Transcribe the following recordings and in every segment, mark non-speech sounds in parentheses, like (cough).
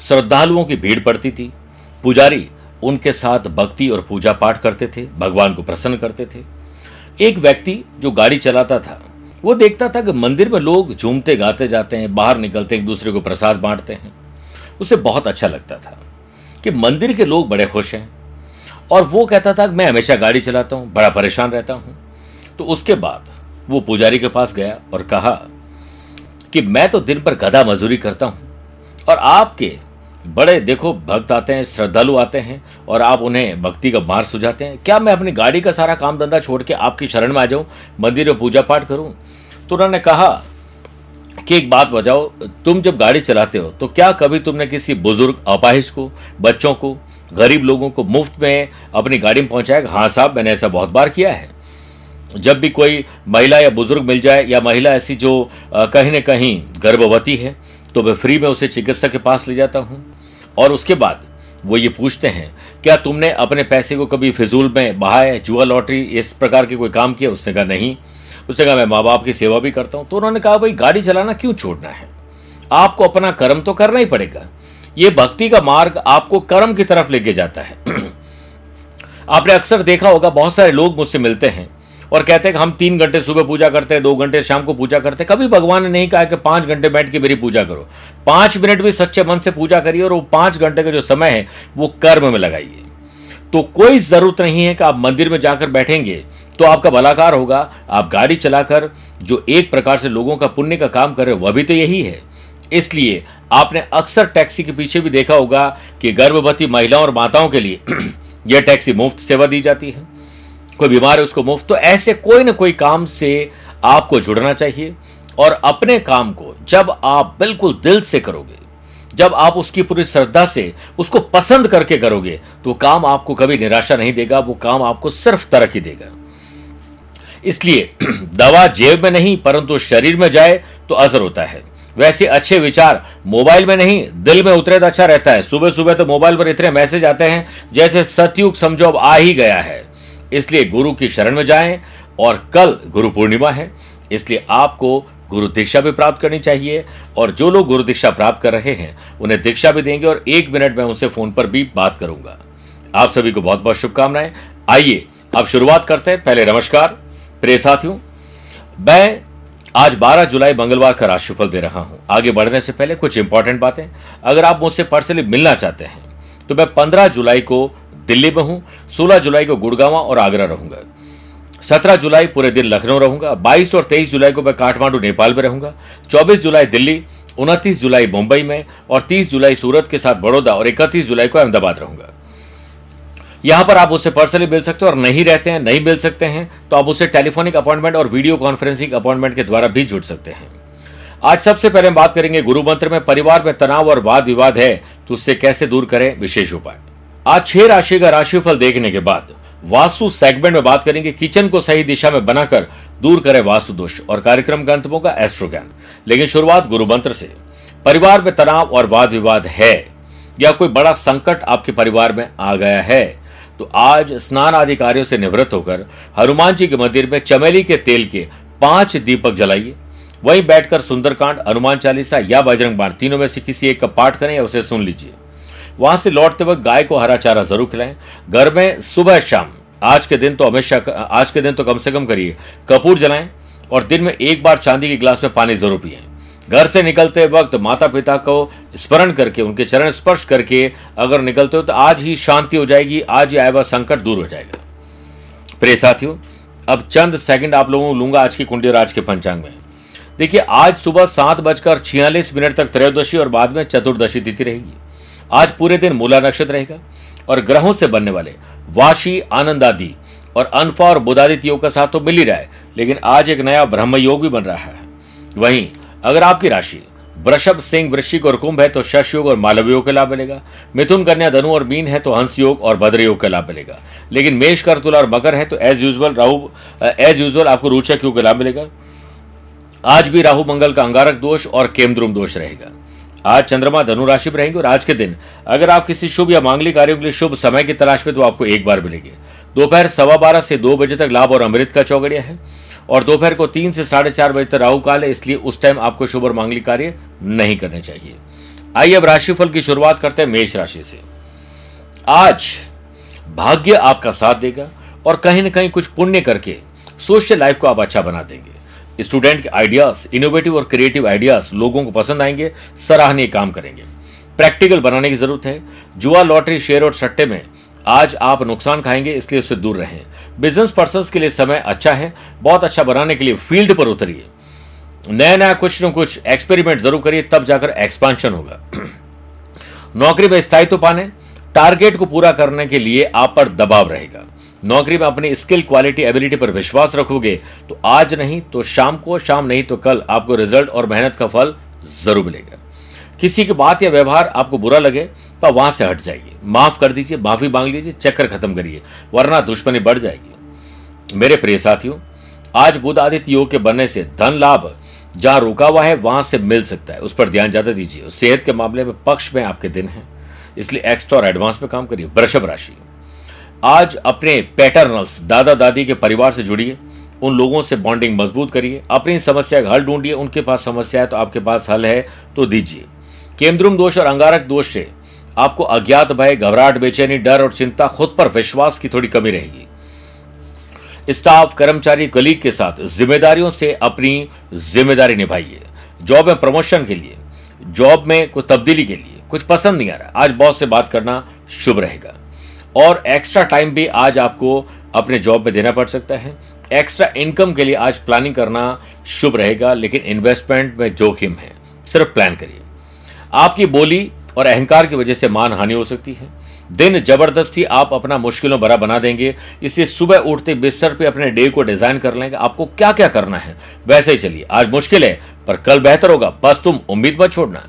श्रद्धालुओं की भीड़ पड़ती थी। पुजारी उनके साथ भक्ति और पूजा पाठ करते थे, भगवान को प्रसन्न करते थे। एक व्यक्ति जो गाड़ी चलाता था, वो देखता था कि मंदिर में लोग झूमते, गाते जाते हैं, बाहर निकलते, एक दूसरे को प्रसाद बांटते हैं। उसे बहुत अच्छा लगता था कि मंदिर के लोग बड़े खुश हैं और वो कहता था कि मैं हमेशा गाड़ी चलाता हूँ, बड़ा परेशान रहता हूँ। तो उसके बाद वो पुजारी के पास गया और कहा कि मैं तो दिन पर गधा मजदूरी करता हूँ और आपके बड़े देखो, भक्त आते हैं, श्रद्धालु आते हैं और आप उन्हें भक्ति का मार्ग सुझाते हैं। क्या मैं अपनी गाड़ी का सारा काम धंधा छोड़ के आपकी शरण में आ जाऊँ, मंदिर में पूजा पाठ करूँ? तो उन्होंने कहा कि एक बात बजाओ, तुम जब गाड़ी चलाते हो तो क्या कभी तुमने किसी बुज़ुर्ग, अपाहिज को, बच्चों को, गरीब लोगों को मुफ़्त में अपनी गाड़ी में पहुँचाया? हाँ साहब, मैंने ऐसा बहुत बार किया है। जब भी कोई महिला या बुज़ुर्ग मिल जाए या महिला ऐसी जो कहीं ना कहीं गर्भवती है तो मैं फ्री में उसे चिकित्सक के पास ले जाता हूँ। और उसके बाद वो ये पूछते हैं, क्या तुमने अपने पैसे को कभी फिजूल में बहाए, जुआ लॉटरी, इस प्रकार के कोई काम किया? उसने कहा, नहीं। उसने कहा, मैं माँ बाप की सेवा भी करता हूँ। तो उन्होंने कहा, भाई, गाड़ी चलाना क्यों छोड़ना है? आपको अपना कर्म तो करना ही पड़ेगा। ये भक्ति का मार्ग आपको कर्म की तरफ़ लेके जाता है। (clears throat) आपने अक्सर देखा होगा, बहुत सारे लोग मुझसे मिलते हैं। और कहते हैं कि हम तीन घंटे सुबह पूजा करते हैं, दो घंटे शाम को पूजा करते हैं। कभी भगवान ने नहीं कहा कि पाँच घंटे बैठ के मेरी पूजा करो। पाँच मिनट भी सच्चे मन से पूजा करिए और वो पाँच घंटे का जो समय है, वो कर्म में लगाइए। तो कोई ज़रूरत नहीं है कि आप मंदिर में जाकर बैठेंगे तो आपका भलाकार होगा। आप गाड़ी चलाकर, जो एक प्रकार से लोगों का पुण्य का काम कर रहे हो, वह भी तो यही है। इसलिए आपने अक्सर टैक्सी के पीछे भी देखा होगा कि गर्भवती महिलाओं और माताओं के लिए (clears throat) यह टैक्सी मुफ़्त सेवा दी जाती है। कोई बीमार है, उसको मुफ़्त तो ऐसे कोई ना कोई काम से आपको जुड़ना चाहिए। और अपने काम को जब आप बिल्कुल दिल से करोगे, जब आप उसकी पूरी श्रद्धा से उसको पसंद करके करोगे तो काम आपको कभी निराशा नहीं देगा, वो काम आपको सिर्फ़ तरक्की देगा। इसलिए (clears throat) दवा जेब में नहीं, परंतु शरीर में जाए तो असर होता है। वैसे अच्छे विचार मोबाइल में नहीं, दिल में उतरे तो अच्छा रहता है। सुबह सुबह तो मोबाइल पर इतने मैसेज आते हैं, जैसे सतयुग समझो अब आ ही गया है। इसलिए गुरु की शरण में जाएँ और कल गुरु पूर्णिमा है, इसलिए आपको गुरु दीक्षा भी प्राप्त करनी चाहिए और जो लोग गुरु दीक्षा प्राप्त कर रहे हैं, उन्हें दीक्षा भी देंगे और एक मिनट में उनसे फ़ोन पर भी बात करूँगा। आप सभी को बहुत बहुत शुभकामनाएँ। आइए, अब शुरुआत करते हैं। पहले नमस्कार। प्रिय साथियों, मैं आज 12 जुलाई मंगलवार का राशिफल दे रहा हूँ। आगे बढ़ने से पहले कुछ इंपॉर्टेंट बातें। अगर आप मुझसे पर्सनली मिलना चाहते हैं तो मैं 15 जुलाई को दिल्ली में हूँ 16 जुलाई को गुड़गावा और आगरा रहूँगा। 17 जुलाई पूरे दिन लखनऊ रहूँगा 22 और 23 जुलाई को मैं काठमांडू, नेपाल में रहूँगा 24 जुलाई दिल्ली, उनतीस जुलाई मुंबई में और 30 जुलाई सूरत के साथ बड़ौदा और 31 जुलाई को अहमदाबाद रहूँगा। यहाँ पर आप उससे पर्सनली मिल सकते हो और नहीं रहते हैं, नहीं मिल सकते हैं तो आप उससे टेलीफोनिक अपॉइंटमेंट और वीडियो कॉन्फ्रेंसिंग अपॉइंटमेंट के द्वारा भी जुड़ सकते हैं। आज सबसे पहले हम बात करेंगे गुरु मंत्र में, परिवार में तनाव और वाद विवाद है तो उससे कैसे दूर करें, विशेष उपाय। आज छह राशि का राशिफल देखने के बाद वास्तु सेगमेंट में बात करेंगे। किचन को सही दिशा में बनाकर दूर करें वास्तु दोष और कार्यक्रम का अंत होगा एस्ट्रो ज्ञान लेकिन शुरुआत गुरु मंत्र से। परिवार में तनाव और वाद विवाद है या कोई बड़ा संकट आपके परिवार में आ गया है तो आज स्नान आदि कार्यों से निवृत्त होकर हनुमान जी के मंदिर में चमेली के तेल के पाँच दीपक जलाइए। वहीं बैठकर सुंदरकांड, हनुमान चालीसा या बजरंग बाण, तीनों में से किसी एक का पाठ करें या उसे सुन लीजिए। वहाँ से लौटते वक्त गाय को हरा चारा ज़रूर खिलाएँ। घर में सुबह शाम, आज के दिन तो हमेशा आज के दिन तो कम से कम करिए, कपूर जलाएँ और दिन में एक बार चांदी के गिलास में पानी ज़रूर पिए। घर से निकलते वक्त माता पिता को स्मरण करके, उनके चरण स्पर्श करके अगर निकलते हो तो आज ही शांति हो जाएगी, आज ही आया हुआ संकट दूर हो जाएगा। प्रिय साथियों, अब चंद सेकंड आप लोगों को लूँगा आज की कुंडी और आज के पंचांग में। देखिए, आज सुबह सात बजकर छियालीस मिनट तक त्रयोदशी और बाद में चतुर्दशी तिथि रहेगी। आज पूरे दिन मूला नक्षत्र रहेगा और ग्रहों से बनने वाले वाशी आनंद आदि और अनफा और बुधादित्य योग का साथ तो मिल ही रहा है, लेकिन आज एक नया ब्रह्म योग भी बन रहा है। वहीं, अगर आपकी राशि वृषभ, सिंह, वृश्चिक और कुंभ है तो शश योग और मालव योग का लाभ मिलेगा। मिथुन, कन्या, धनु और मीन है तो हंस योग और भद्र योग का लाभ मिलेगा। लेकिन मेष कर तुला और मकर है तो as usual Rahu as usual आपको रोचक योग का लाभ मिलेगा। आज भी राहु, मंगल का अंगारक दोष और केमद्रुम दोष रहेगा। आज चंद्रमा धनु राशि में रहेंगे और आज के दिन अगर आप किसी शुभ या मांगलिक कार्यों के लिए शुभ समय की तलाश में तो आपको एक बार मिलेंगे। दोपहर सवा बारह से दो बजे तक लाभ और अमृत का चौगड़िया है और दोपहर को तीन से साढ़े चार बजे तक राहु काल है, इसलिए उस टाइम आपको शुभ और मांगलिक कार्य नहीं करने चाहिए। आइए अब राशिफल की शुरुआत करते हैं मेष राशि से। आज भाग्य आपका साथ देगा और कहीं ना कहीं कुछ पुण्य करके सोशल लाइफ को आप अच्छा बना देंगे। स्टूडेंट के आइडियाज़ इनोवेटिव और क्रिएटिव आइडियाज़ लोगों को पसंद आएँगे, सराहनीय काम करेंगे। प्रैक्टिकल बनाने की ज़रूरत है। जुआ लॉटरी शेयर और सट्टे में आज आप नुकसान खाएँगे, इसलिए उससे दूर रहें। बिज़नेस पर्सन के लिए समय अच्छा है, बहुत अच्छा बनाने के लिए फ़ील्ड पर उतरिए। नया नया कुछ न कुछ एक्सपेरिमेंट ज़रूर करिए, तब जाकर एक्सपांशन होगा। (clears throat) नौकरी में स्थायित्व पाने टारगेट को पूरा करने के लिए आप पर दबाव रहेगा। नौकरी में अपनी स्किल, क्वालिटी, एबिलिटी पर विश्वास रखोगे तो आज नहीं तो शाम को, शाम नहीं तो कल आपको रिज़ल्ट और मेहनत का फल ज़रूर मिलेगा। किसी की बात या व्यवहार आपको बुरा लगे तो वहाँ से हट जाइए। माफ़ कर दीजिए, माफ़ी मांग लीजिए, चक्कर खत्म करिए, वरना दुश्मनी बढ़ जाएगी। मेरे प्रिय साथियों, आज बुध आदित्य योग के बनने से धन लाभ जहाँ रुका हुआ है, वहाँ से मिल सकता है। उस पर ध्यान ज़्यादा दीजिए। सेहत के मामले में पक्ष में आपके दिन है। इसलिए एक्स्ट्रा और एडवांस में काम करिए। वृषभ राशि। आज अपने पैटर्नल्स दादा दादी के परिवार से जुड़िए, उन लोगों से बॉन्डिंग मज़बूत करिए, अपनी समस्या का हल ढूंढिए, उनके पास समस्या है तो आपके पास हल है तो दीजिए। केमद्रुम दोष और अंगारक दोष से आपको अज्ञात भय, घबराहट, बेचैनी, डर और चिंता खुद पर विश्वास की थोड़ी कमी रहेगी। स्टाफ, कर्मचारी, कलीग के साथ जिम्मेदारियों से अपनी ज़िम्मेदारी निभाइए। जॉब में प्रमोशन के लिए, जॉब में कोई तब्दीली के लिए, कुछ पसंद नहीं आ रहा। आज बॉस से बात करना शुभ रहेगा। और एक्स्ट्रा टाइम भी आज आपको अपने जॉब में देना पड़ सकता है। एक्स्ट्रा इनकम के लिए आज प्लानिंग करना शुभ रहेगा, लेकिन इन्वेस्टमेंट में जोखिम है। सिर्फ़ प्लान करिए। आपकी बोली और अहंकार की वजह से मान हानि हो सकती है। दिन ज़बरदस्ती आप अपना मुश्किलों भरा बना देंगे। इसलिए सुबह उठते बिस्तर पे अपने डे को डिज़ाइन कर लेंगे। आपको क्या क्या करना है? वैसे ही चलिए। आज मुश्किल है, पर कल बेहतर होगा। बस तुम उम्मीद मत छोड़ना।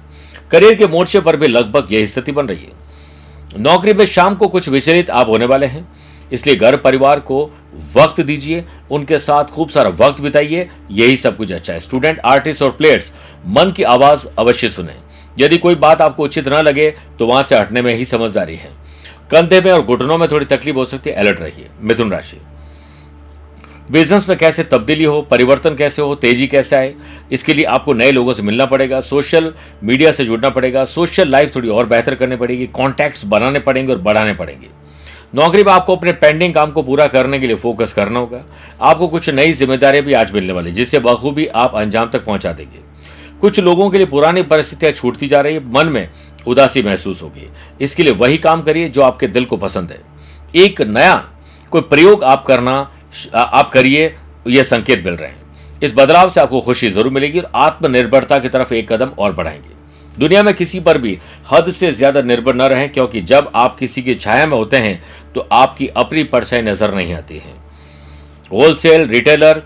करियर के मोर्चे पर भी लगभग यही स्थिति बन रही है। नौकरी में शाम को कुछ विचलित आप होने वाले हैं। इसलिए घर परिवार को वक्त दीजिए, उनके साथ खूब सारा वक्त बिताइए। यही सब कुछ अच्छा है। स्टूडेंट, आर्टिस्ट और प्लेयर्स, मन की आवाज़ अवश्य सुने। यदि कोई बात आपको उचित न लगे तो वहाँ से हटने में ही समझदारी है। कंधे में और घुटनों में थोड़ी तकलीफ़ हो सकती है। अलर्ट रहिए। मिथुन राशि। बिज़नेस में कैसे तब्दीली हो, परिवर्तन कैसे हो, तेज़ी कैसे आए, इसके लिए आपको नए लोगों से मिलना पड़ेगा, सोशल मीडिया से जुड़ना पड़ेगा, सोशल लाइफ थोड़ी और बेहतर करनी पड़ेगी कॉन्टैक्ट्स बनाने पड़ेंगे और बढ़ाने पड़ेंगे। नौकरी में आपको अपने पेंडिंग काम को पूरा करने के लिए फोकस करना होगा। आपको कुछ नई जिम्मेदारियाँ भी आज मिलने वाली जिससे बखूबी आप अंजाम तक पहुँचा देंगे। कुछ लोगों के लिए पुरानी परिस्थितियाँ छूटती जा रही है, मन में उदासी महसूस होगी। इसके लिए वही काम करिए जो आपके दिल को पसंद है। एक नया कोई प्रयोग आप करना आप करिए यह संकेत मिल रहे हैं। इस बदलाव से आपको खुशी ज़रूर मिलेगी और आत्मनिर्भरता की तरफ़ एक कदम और बढ़ाएँगे। दुनिया में किसी पर भी हद से ज़्यादा निर्भर न रहें, क्योंकि जब आप किसी की छाया में होते हैं तो आपकी अपनी परछाई नज़र नहीं आती है। Wholesale, retailer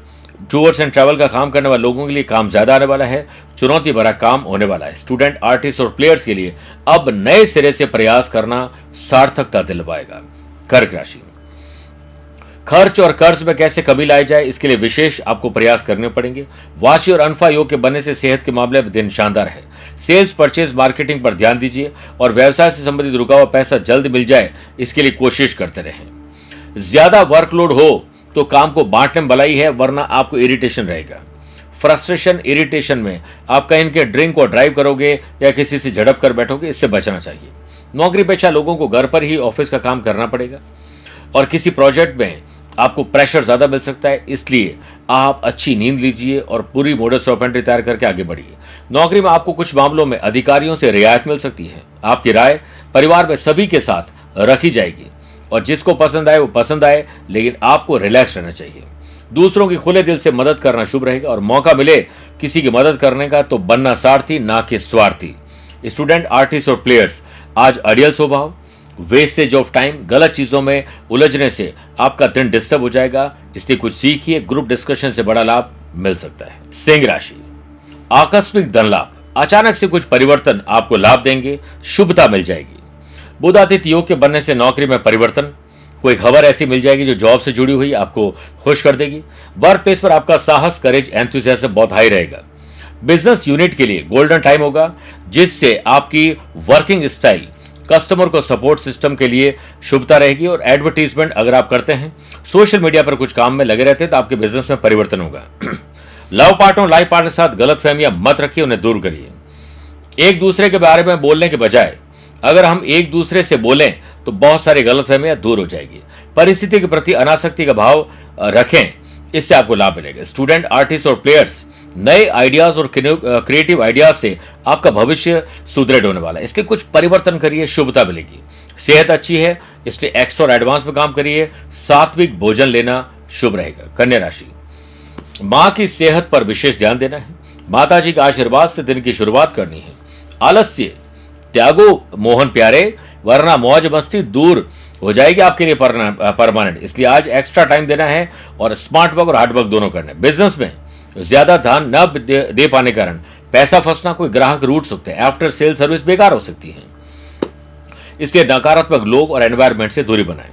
tours and travel का काम करने वाले लोगों के लिए काम ज़्यादा आने वाला है, चुनौती भरा काम होने वाला है। स्टूडेंट, आर्टिस्ट और प्लेयर्स के लिए अब नए सिरे से प्रयास करना सार्थकता दिलवाएगा। कर्क राशि खर्च और कर्ज में कैसे कमी लाई जाए, इसके लिए विशेष आपको प्रयास करने पड़ेंगे। वाशी और अनफा योग के बनने से सेहत के मामले में दिन शानदार है। सेल्स परचेज मार्केटिंग पर ध्यान दीजिए और व्यवसाय से संबंधित रुका हुआ पैसा जल्द मिल जाए, इसके लिए कोशिश करते रहें। ज़्यादा वर्कलोड हो तो काम को बांटने में भलाई है, वरना आपको इरिटेशन रहेगा। फ्रस्ट्रेशन, इरिटेशन में आप कहीं के ड्रिंक और ड्राइव करोगे या किसी से झड़प कर बैठोगे, इससे बचना चाहिए। नौकरी पेशा लोगों को घर पर ही ऑफ़िस का काम करना पड़ेगा। और किसी प्रोजेक्ट में आपको प्रेशर ज़्यादा मिल सकता है, इसलिए आप अच्छी नींद लीजिए और पूरी मोडस ऑपेंट्री तैयार करके आगे बढ़िए। नौकरी में आपको कुछ मामलों में अधिकारियों से रियायत मिल सकती है। आपकी राय परिवार में सभी के साथ रखी जाएगी और जिसको पसंद आए वो पसंद आए, लेकिन आपको रिलैक्स रहना चाहिए। दूसरों की खुले दिल से मदद करना शुभ रहेगा और मौका मिले किसी की मदद करने का तो बनना सारथी, ना कि स्वार्थी। स्टूडेंट, आर्टिस्ट और प्लेयर्स, आज अडियल स्वभाव। वेस्टेज ऑफ़ टाइम गलत चीज़ों में उलझने से आपका दिन डिस्टर्ब हो जाएगा। इसलिए कुछ सीखिए ग्रुप डिस्कशन से बड़ा लाभ मिल सकता है। सिंह राशि, आकस्मिक धन लाभ अचानक से कुछ परिवर्तन आपको लाभ देंगे, शुभता मिल जाएगी। बुधातीत योग के बनने से नौकरी में परिवर्तन, कोई खबर ऐसी मिल जाएगी जो जॉब से जुड़ी हुई आपको खुश कर देगी। वर्क प्लेस पर आपका साहस करेज एंथुजियाज्म बहुत हाई रहेगा। बिज़नेस यूनिट के लिए गोल्डन टाइम होगा, जिससे आपकी वर्किंग स्टाइल कस्टमर को सपोर्ट सिस्टम के लिए शुभता रहेगी और एडवर्टीजमेंट अगर आप करते हैं, सोशल मीडिया पर कुछ काम में लगे रहते हैं तो आपके बिज़नेस में परिवर्तन होगा। (clears throat) लव पार्टनर, लाइफ पार्टनर के साथ गलत फहमियाँ मत रखिए, उन्हें दूर करिए। एक दूसरे के बारे में बोलने के बजाय, अगर हम एक दूसरे से बोलें तो बहुत सारी गलत फहमियाँ दूर हो जाएगी। परिस्थिति के प्रति अनासक्ति का भाव रखें, इससे आपको लाभ मिलेगा। स्टूडेंट, आर्टिस्ट और प्लेयर्स नए आइडियाज़ और क्रिएटिव आइडियाज़ से आपका भविष्य सुदृढ़ होने वाला है। इसके कुछ परिवर्तन करिए, शुभता मिलेगी। सेहत अच्छी है, इसलिए एक्स्ट्रा और एडवांस में काम करिए। सात्विक भोजन लेना शुभ रहेगा। कन्या राशि। माँ की सेहत पर विशेष ध्यान देना है। माता जी के आशीर्वाद से दिन की शुरुआत करनी है। आलस्य, त्यागो, मोहन प्यारे, वरना मौज मस्ती दूर हो जाएगी आपके लिए परमानेंट। इसलिए आज एक्स्ट्रा टाइम देना है और स्मार्ट वर्क और हार्ड वर्क दोनों करना है। बिज़नेस में ज़्यादा ध्यान न दे पाने कारण पैसा फंसना कोई ग्राहक रूट सकते हैं। आफ्टर सेल सर्विस बेकार हो सकती है। इसलिए नकारात्मक लोग और एनवायरमेंट से दूरी बनाएँ।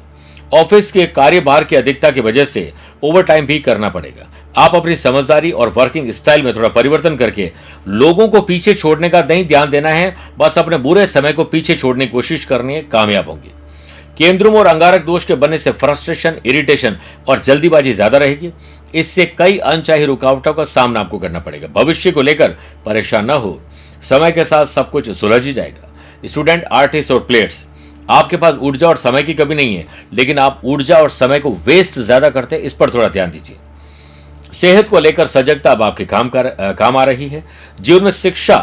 ऑफ़िस के कार्यभार की अधिकता की वजह से ओवर टाइम भी करना पड़ेगा। आप अपनी समझदारी और वर्किंग स्टाइल में थोड़ा परिवर्तन करके लोगों को पीछे छोड़ने का नहीं ध्यान देना है, बस अपने बुरे समय को पीछे छोड़ने की कोशिश करनी है कामयाब होंगे। केंद्रों और अंगारक दोष के बनने से फ्रस्ट्रेशन इरिटेशन और जल्दीबाजी ज़्यादा रहेगी। इससे कई अनचाही रुकावटों का सामना आपको करना पड़ेगा। भविष्य को लेकर परेशान न हो। समय के साथ सब कुछ सुलझ ही जाएगा। स्टूडेंट, आर्टिस्ट और प्लेयर्स, आपके पास ऊर्जा और समय की कमी नहीं है, लेकिन आप ऊर्जा और समय को वेस्ट ज़्यादा करते हैं, इस पर थोड़ा ध्यान दीजिए। सेहत को लेकर सजगता अब आपके काम कर काम आ रही है। जीवन में शिक्षा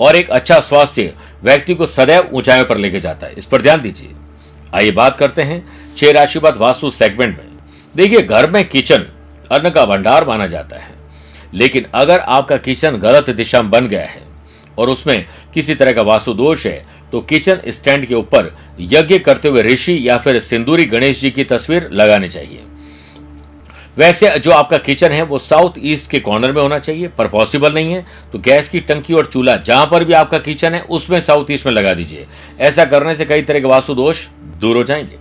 और एक अच्छा स्वास्थ्य व्यक्ति को सदैव ऊंचाइयों पर लेके जाता है, इस पर ध्यान दीजिए। आइए बात करते हैं छह राशिवाद वास्तु सेगमेंट में। देखिए, घर में किचन अन्न का भंडार माना जाता है। लेकिन अगर आपका किचन गलत दिशा में बन गया है और उसमें किसी तरह का वास्तु दोष है तो किचन स्टैंड के ऊपर यज्ञ करते हुए ऋषि या फिर सिंदूरी गणेश जी की तस्वीर लगानी चाहिए। वैसे जो आपका किचन है, वो साउथ ईस्ट के कॉर्नर में होना चाहिए, पर पॉसिबल नहीं है। तो गैस की टंकी और चूल्हा जहाँ पर भी आपका किचन है, उसमें साउथ ईस्ट में लगा दीजिए। ऐसा करने से कई तरह के वास्तु दोष दूर हो जाएँगे।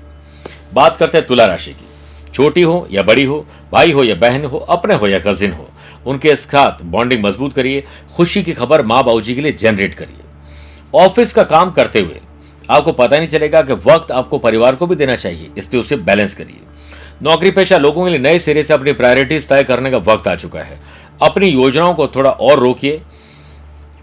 बात करते हैं तुला राशि की। छोटी हो या बड़ी हो, भाई हो या बहन हो, अपने हो या कजिन हो, उनके साथ बॉन्डिंग मज़बूत करिए, खुशी की खबर माँ बाबू जी के लिए जनरेट करिए। ऑफ़िस का काम करते हुए आपको पता नहीं चलेगा कि वक्त आपको परिवार को भी देना चाहिए, इसलिए उसे बैलेंस करिए। नौकरी पेशा लोगों के लिए नए सिरे से अपनी प्रायोरिटीज तय करने का वक्त आ चुका है। अपनी योजनाओं को थोड़ा और रोकिए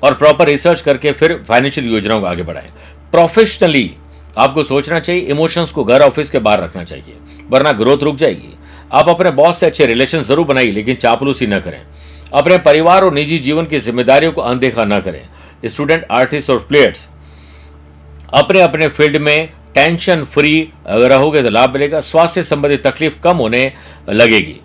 और प्रॉपर रिसर्च करके फिर फाइनेंशियल योजनाओं को आगे बढ़ाएँ। प्रोफेशनली आपको सोचना चाहिए इमोशंस को घर ऑफ़िस के बाहर रखना चाहिए। वरना ग्रोथ रुक जाएगी। आप अपने बॉस से अच्छे रिलेशन ज़रूर बनाइए, लेकिन चापलूसी न करें। अपने परिवार और निजी जीवन की जिम्मेदारियों को अनदेखा न करें। स्टूडेंट, आर्टिस्ट और प्लेयर्स अपने अपने फ़ील्ड में टेंशन फ्री रहोगे तो लाभ मिलेगा। स्वास्थ्य संबंधी तकलीफ़ कम होने लगेगी।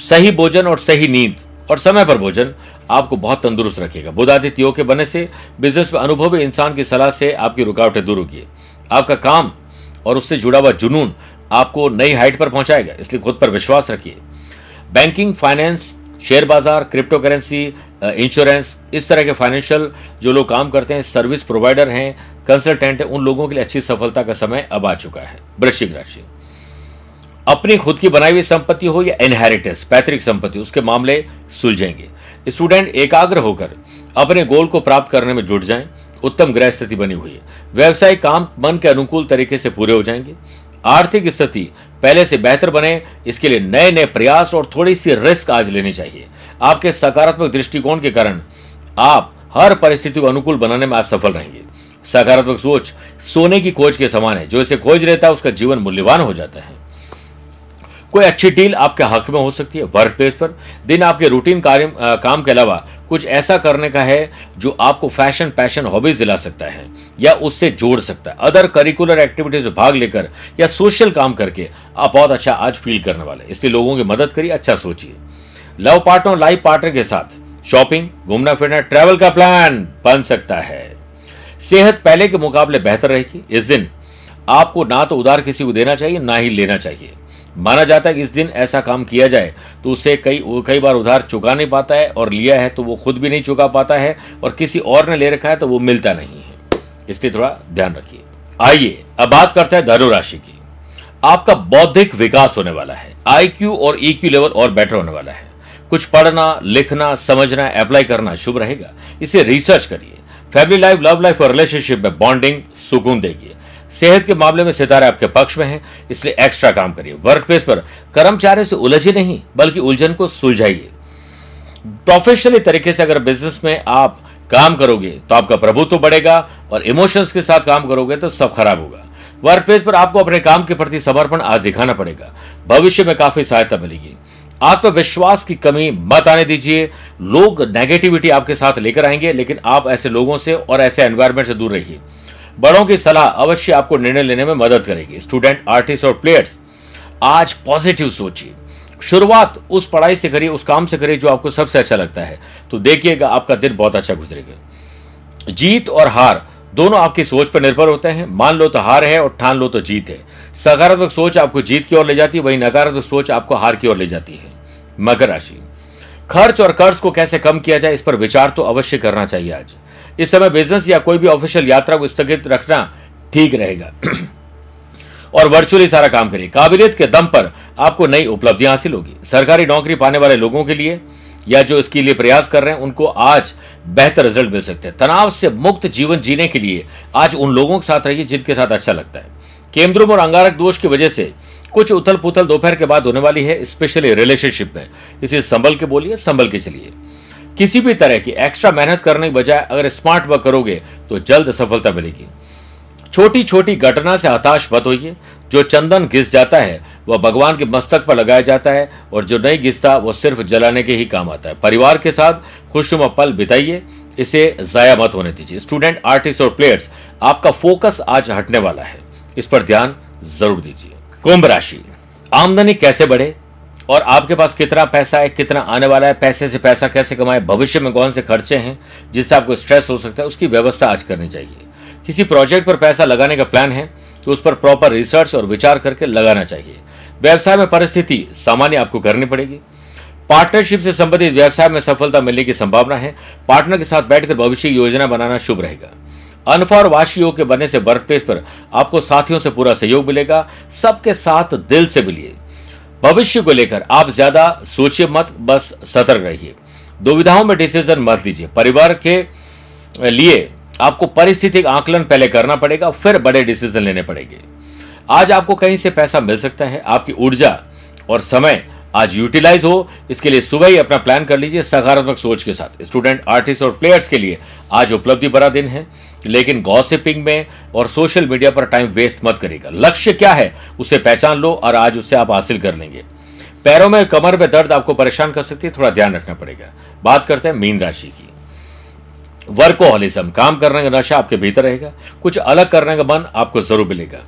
सही भोजन और सही नींद और समय पर भोजन आपको बहुत तंदुरुस्त रखेगा। बुधादित्य योग के बनने से बिज़नेस में अनुभवी इंसान की सलाह से आपकी रुकावटें दूर होगी। आपका काम और उससे जुड़ा हुआ जुनून आपको नई हाइट पर पहुंचाएगा, इसलिए खुद पर विश्वास रखिए। बैंकिंग, फाइनेंस, शेयर बाज़ार क्रिप्टो करेंसी इंश्योरेंस, इस तरह के फाइनेंशियल जो लोग काम करते हैं, सर्विस प्रोवाइडर हैं, कंसल्टेंट है, उन लोगों के लिए अच्छी सफलता का समय अब आ चुका है। वृश्चिक राशि। अपनी खुद की बनाई हुई संपत्ति हो या इनहेरिटेंस पैतृक संपत्ति, उसके मामले सुलझेंगे। स्टूडेंट एकाग्र होकर अपने गोल को प्राप्त करने में जुट जाएँ, उत्तम ग्रह स्थिति बनी हुई है। व्यवसायिक काम मन के अनुकूल तरीके से पूरे हो जाएँगे। आर्थिक स्थिति पहले से बेहतर बने, इसके लिए नए नए प्रयास और थोड़ी सी रिस्क आज लेनी चाहिए। आपके सकारात्मक दृष्टिकोण के कारण आप हर परिस्थिति को अनुकूल बनाने में आज सफल रहेंगे। सकारात्मक सोच सोने की खोज के समान है। जो इसे खोज रहता है, उसका जीवन मूल्यवान हो जाता है। कोई अच्छी डील आपके हक में हो सकती है। वर्क प्लेस पर दिन आपके रूटीन, कार्य काम के अलावा कुछ ऐसा करने का है जो आपको फ़ैशन, पैशन, हॉबीज दिला सकता है, या उससे जोड़ सकता है। अदर करिकुलर एक्टिविटीज़ में भाग लेकर या सोशल काम करके आप बहुत अच्छा आज फील करने वाले इसलिए लोगों की मदद करिए अच्छा सोचिए। लव पार्टनर, लाइफ पार्टनर के साथ शॉपिंग, घूमना फिरना, ट्रैवल का प्लान बन सकता है। सेहत पहले के मुकाबले बेहतर रहेगी। इस दिन आपको ना तो उधार किसी को देना चाहिए, ना ही लेना चाहिए। माना जाता है कि इस दिन ऐसा काम किया जाए तो उसे कई कई बार उधार चुका नहीं पाता है और लिया है तो वो खुद भी नहीं चुका पाता है और किसी और ने ले रखा है तो वो मिलता नहीं है। इसलिए थोड़ा ध्यान रखिए। आइए, अब बात करते हैं धनु राशि की। आपका बौद्धिक विकास होने वाला है। आईक्यू और ईक्यू लेवल और बेटर होने वाला है। कुछ पढ़ना, लिखना, समझना अप्लाई करना शुभ रहेगा। इसे रिसर्च करिए। फैमिली लाइफ लव लाइफ और रिलेशनशिप में बॉन्डिंग सुकून देगी। सेहत के मामले में सितारे आपके पक्ष में हैं, इसलिए एक्स्ट्रा काम करिए। वर्क प्लेस पर कर्मचारी से उलझे नहीं, बल्कि उलझन को सुलझाइए। प्रोफेशनली तरीके से अगर बिज़नेस में आप काम करोगे तो आपका प्रभुत्व बढ़ेगा और इमोशंस के साथ काम करोगे तो सब खराब होगा। वर्क प्लेस पर आपको अपने काम के प्रति समर्पण आज दिखाना पड़ेगा। भविष्य में काफ़ी सहायता मिलेगी। आत्मविश्वास की कमी मत आने दीजिए। लोग नेगेटिविटी आपके साथ लेकर आएँगे, लेकिन आप ऐसे लोगों से और ऐसे एनवायरमेंट से दूर रहिए। बड़ों की सलाह अवश्य आपको निर्णय लेने में मदद करेगी। स्टूडेंट आर्टिस्ट और प्लेयर्स आज पॉजिटिव सोचिए। शुरुआत उस पढ़ाई से करिए, उस काम से करिए जो आपको सबसे अच्छा लगता है। तो देखिएगा, आपका दिन बहुत अच्छा गुजरेगा। जीत और हार, दोनों आपकी सोच पर निर्भर होते हैं। मान लो तो हार है और ठान लो तो जीत है। सकारात्मक सोच आपको जीत की ओर ले जाती है, वही नकारात्मक सोच आपको हार की ओर ले जाती है। मकर राशि। खर्च और कर्ज को कैसे कम किया जाए, इस पर विचार तो अवश्य करना चाहिए आज। इस समय बिज़नेस या कोई भी ऑफिशियल यात्रा को स्थगित रखना ठीक रहेगा। (clears throat) और वर्चुअली सारा काम करिए। काबिलियत के दम पर आपको नई उपलब्धियाँ हासिल होगी। सरकारी नौकरी पाने वाले लोगों के लिए या जो इसके लिए प्रयास कर रहे हैं, उनको आज बेहतर रिज़ल्ट मिल सकते हैं। तनाव से मुक्त जीवन जीने के लिए आज उन लोगों के साथ रहिए जिनके साथ अच्छा लगता है। केंद्रों और अंगारक दोष की वजह से कुछ उथल पुथल दोपहर के बाद होने वाली है स्पेशली रिलेशनशिप में। इसे संभल के बोलिए, संभल के चलिए। किसी भी तरह की एक्स्ट्रा मेहनत करने की बजाय अगर स्मार्ट वर्क करोगे तो जल्द सफलता मिलेगी। छोटी छोटी घटना से हताश मत होइए। जो चंदन घिस जाता है, वह भगवान के मस्तक पर लगाया जाता है और जो नहीं घिसता, वह सिर्फ़ जलाने के ही काम आता है। परिवार के साथ खुशनुमा पल बिताइए। इसे जाया मत होने दीजिए। स्टूडेंट आर्टिस्ट और प्लेयर्स आपका फोकस आज हटने वाला है। इस पर ध्यान ज़रूर दीजिए। कुंभ राशि। आमदनी कैसे बढ़े? और आपके पास कितना पैसा है, कितना आने वाला है, पैसे से पैसा कैसे कमाए, भविष्य में कौन से खर्चे हैं, जिससे आपको स्ट्रेस हो सकता है, उसकी व्यवस्था आज करनी चाहिए। किसी प्रोजेक्ट पर पैसा लगाने का प्लान है तो उस पर प्रॉपर रिसर्च और विचार करके लगाना चाहिए। व्यवसाय में परिस्थिति सामान्य आपको करनी पड़ेगी। पार्टनरशिप से संबंधित व्यवसाय में सफलता मिलने की संभावना है। पार्टनर के साथ बैठकर भविष्य योजना बनाना शुभ रहेगा। अनफा और वाशी योग के बनने से वर्क प्लेस पर आपको साथियों से पूरा सहयोग मिलेगा। सबके साथ दिल से मिलिए। भविष्य को लेकर आप ज़्यादा सोचिए मत, बस सतर्क रहिए। दुविधाओं में डिसीज़न मत लीजिए। परिवार के लिए आपको परिस्थिति का आकलन पहले करना पड़ेगा, फिर बड़े डिसीज़न लेने पड़ेंगे। आज आपको कहीं से पैसा मिल सकता है, आपकी ऊर्जा और समय आज यूटिलाइज हो, इसके लिए सुबह ही अपना प्लान कर लीजिए सकारात्मक सोच के साथ। स्टूडेंट आर्टिस्ट और प्लेयर्स के लिए आज उपलब्धि भरा दिन है, लेकिन गॉसिपिंग में और सोशल मीडिया पर टाइम वेस्ट मत करेगा लक्ष्य क्या है, उसे पहचान लो और आज उसे आप हासिल कर लेंगे। पैरों में, कमर में दर्द आपको परेशान कर सकती है, थोड़ा ध्यान रखना पड़ेगा। बात करते हैं मीन राशि की। वर्कोहलिज्म काम करने का नशा आपके भीतर रहेगा, कुछ अलग करने का मन आपको ज़रूर मिलेगा।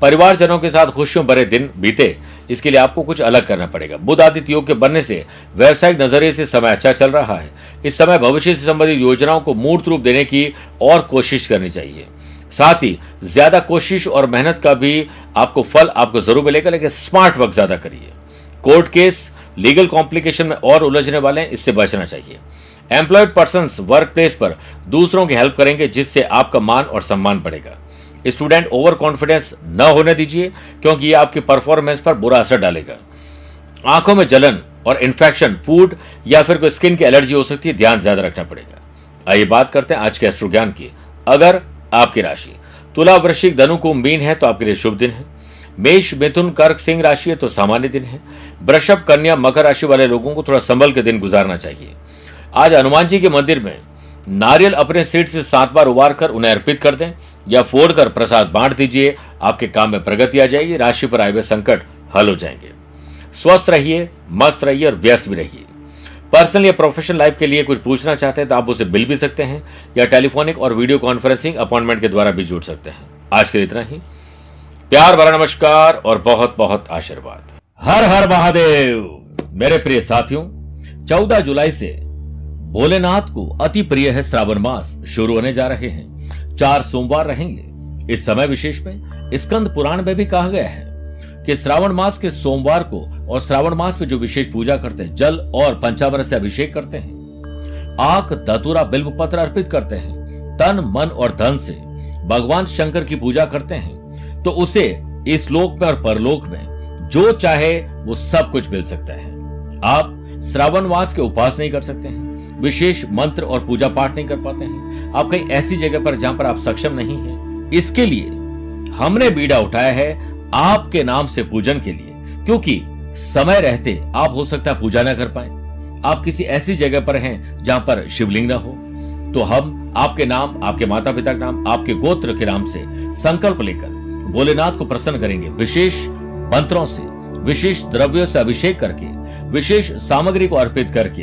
परिवारजनों के साथ खुशियों भरे दिन बीते इसके लिए आपको कुछ अलग करना पड़ेगा। बुद्ध आदित्य योग के बनने से व्यावसायिक नज़रिए से समय अच्छा चल रहा है। इस समय भविष्य से संबंधित योजनाओं को मूर्त रूप देने की और कोशिश करनी चाहिए। साथ ही, ज़्यादा कोशिश और मेहनत का भी आपको फल आपको ज़रूर मिलेगा, लेकिन स्मार्ट वर्क ज़्यादा करिए। कोर्ट केस लीगल कॉम्प्लिकेशन में और उलझने वाले हैं, इससे बचना चाहिए। एम्प्लॉयड पर्सन वर्क प्लेस पर दूसरों की हेल्प करेंगे, जिससे आपका मान और सम्मान बढ़ेगा। स्टूडेंट ओवर कॉन्फिडेंस न होने दीजिए, क्योंकि ये आपकी परफॉर्मेंस पर बुरा असर डालेगा। आँखों में जलन और इन्फेक्शन फ़ूड या फिर कोई स्किन की एलर्जी हो सकती है, ध्यान ज़्यादा रखना पड़ेगा। आइए बात करते हैं आज के एस्ट्रो ज्ञान की। अगर आपकी राशि तुला वृश्चिक धनु को मीन है तो आपके लिए शुभ दिन है। मेष मिथुन कर्क सिंह राशि है तो सामान्य दिन है। वृषभ कन्या मकर राशि वाले लोगों को थोड़ा संभल के दिन गुजारना चाहिए। आज हनुमान जी के मंदिर में नारियल अपने सीट से सात बार उबार कर उन्हें अर्पित कर दें। या फोड़ कर प्रसाद बांट दीजिए, आपके काम में प्रगति आ जाएगी, राशि पर आए हुए संकट हल हो जाएँगे। स्वस्थ रहिए, मस्त रहिए और व्यस्त भी रहिए। पर्सनल या प्रोफेशनल लाइफ के लिए कुछ पूछना चाहते हैं तो आप उसे बिल भी सकते हैं, या टेलीफोनिक और वीडियो कॉन्फ्रेंसिंग अपॉइंटमेंट के द्वारा भी जुड़ सकते हैं। आज के लिए इतना ही। प्यार भरा नमस्कार और बहुत बहुत आशीर्वाद। हर हर महादेव। मेरे प्रिय साथियों, चौदह जुलाई से भोलेनाथ को अति प्रिय है श्रावण मास शुरू होने जा रहे हैं। चार सोमवार रहेंगे। इस समय विशेष में स्कंद पुराण में भी कहा गया है कि श्रावण मास के सोमवार को और श्रावण मास में जो विशेष पूजा करते हैं, जल और पंचामृत से अभिषेक करते हैं, आक, दतुरा बिल्व पत्र अर्पित करते हैं, तन, मन और धन से भगवान शंकर की पूजा करते हैं तो उसे इस लोक में और परलोक में जो चाहे वो सब कुछ मिल सकता है। आप श्रावण मास के उपवास नहीं कर सकते हैं। विशेष मंत्र और पूजा पाठ नहीं कर पाते हैं। आप कहीं ऐसी जगह पर जहाँ पर आप सक्षम नहीं है, इसके लिए हमने बीड़ा उठाया है आपके नाम से पूजन के लिए, क्योंकि समय रहते आप हो सकता है पूजा ना कर पाए। आप किसी ऐसी जगह पर हैं जहाँ पर शिवलिंग ना हो। तो हम आपके नाम, आपके माता पिता के नाम, आपके गोत्र के नाम से संकल्प लेकर भोलेनाथ को प्रसन्न करेंगे। विशेष मंत्रों से, विशेष द्रव्यों से अभिषेक करके, विशेष सामग्री को अर्पित करके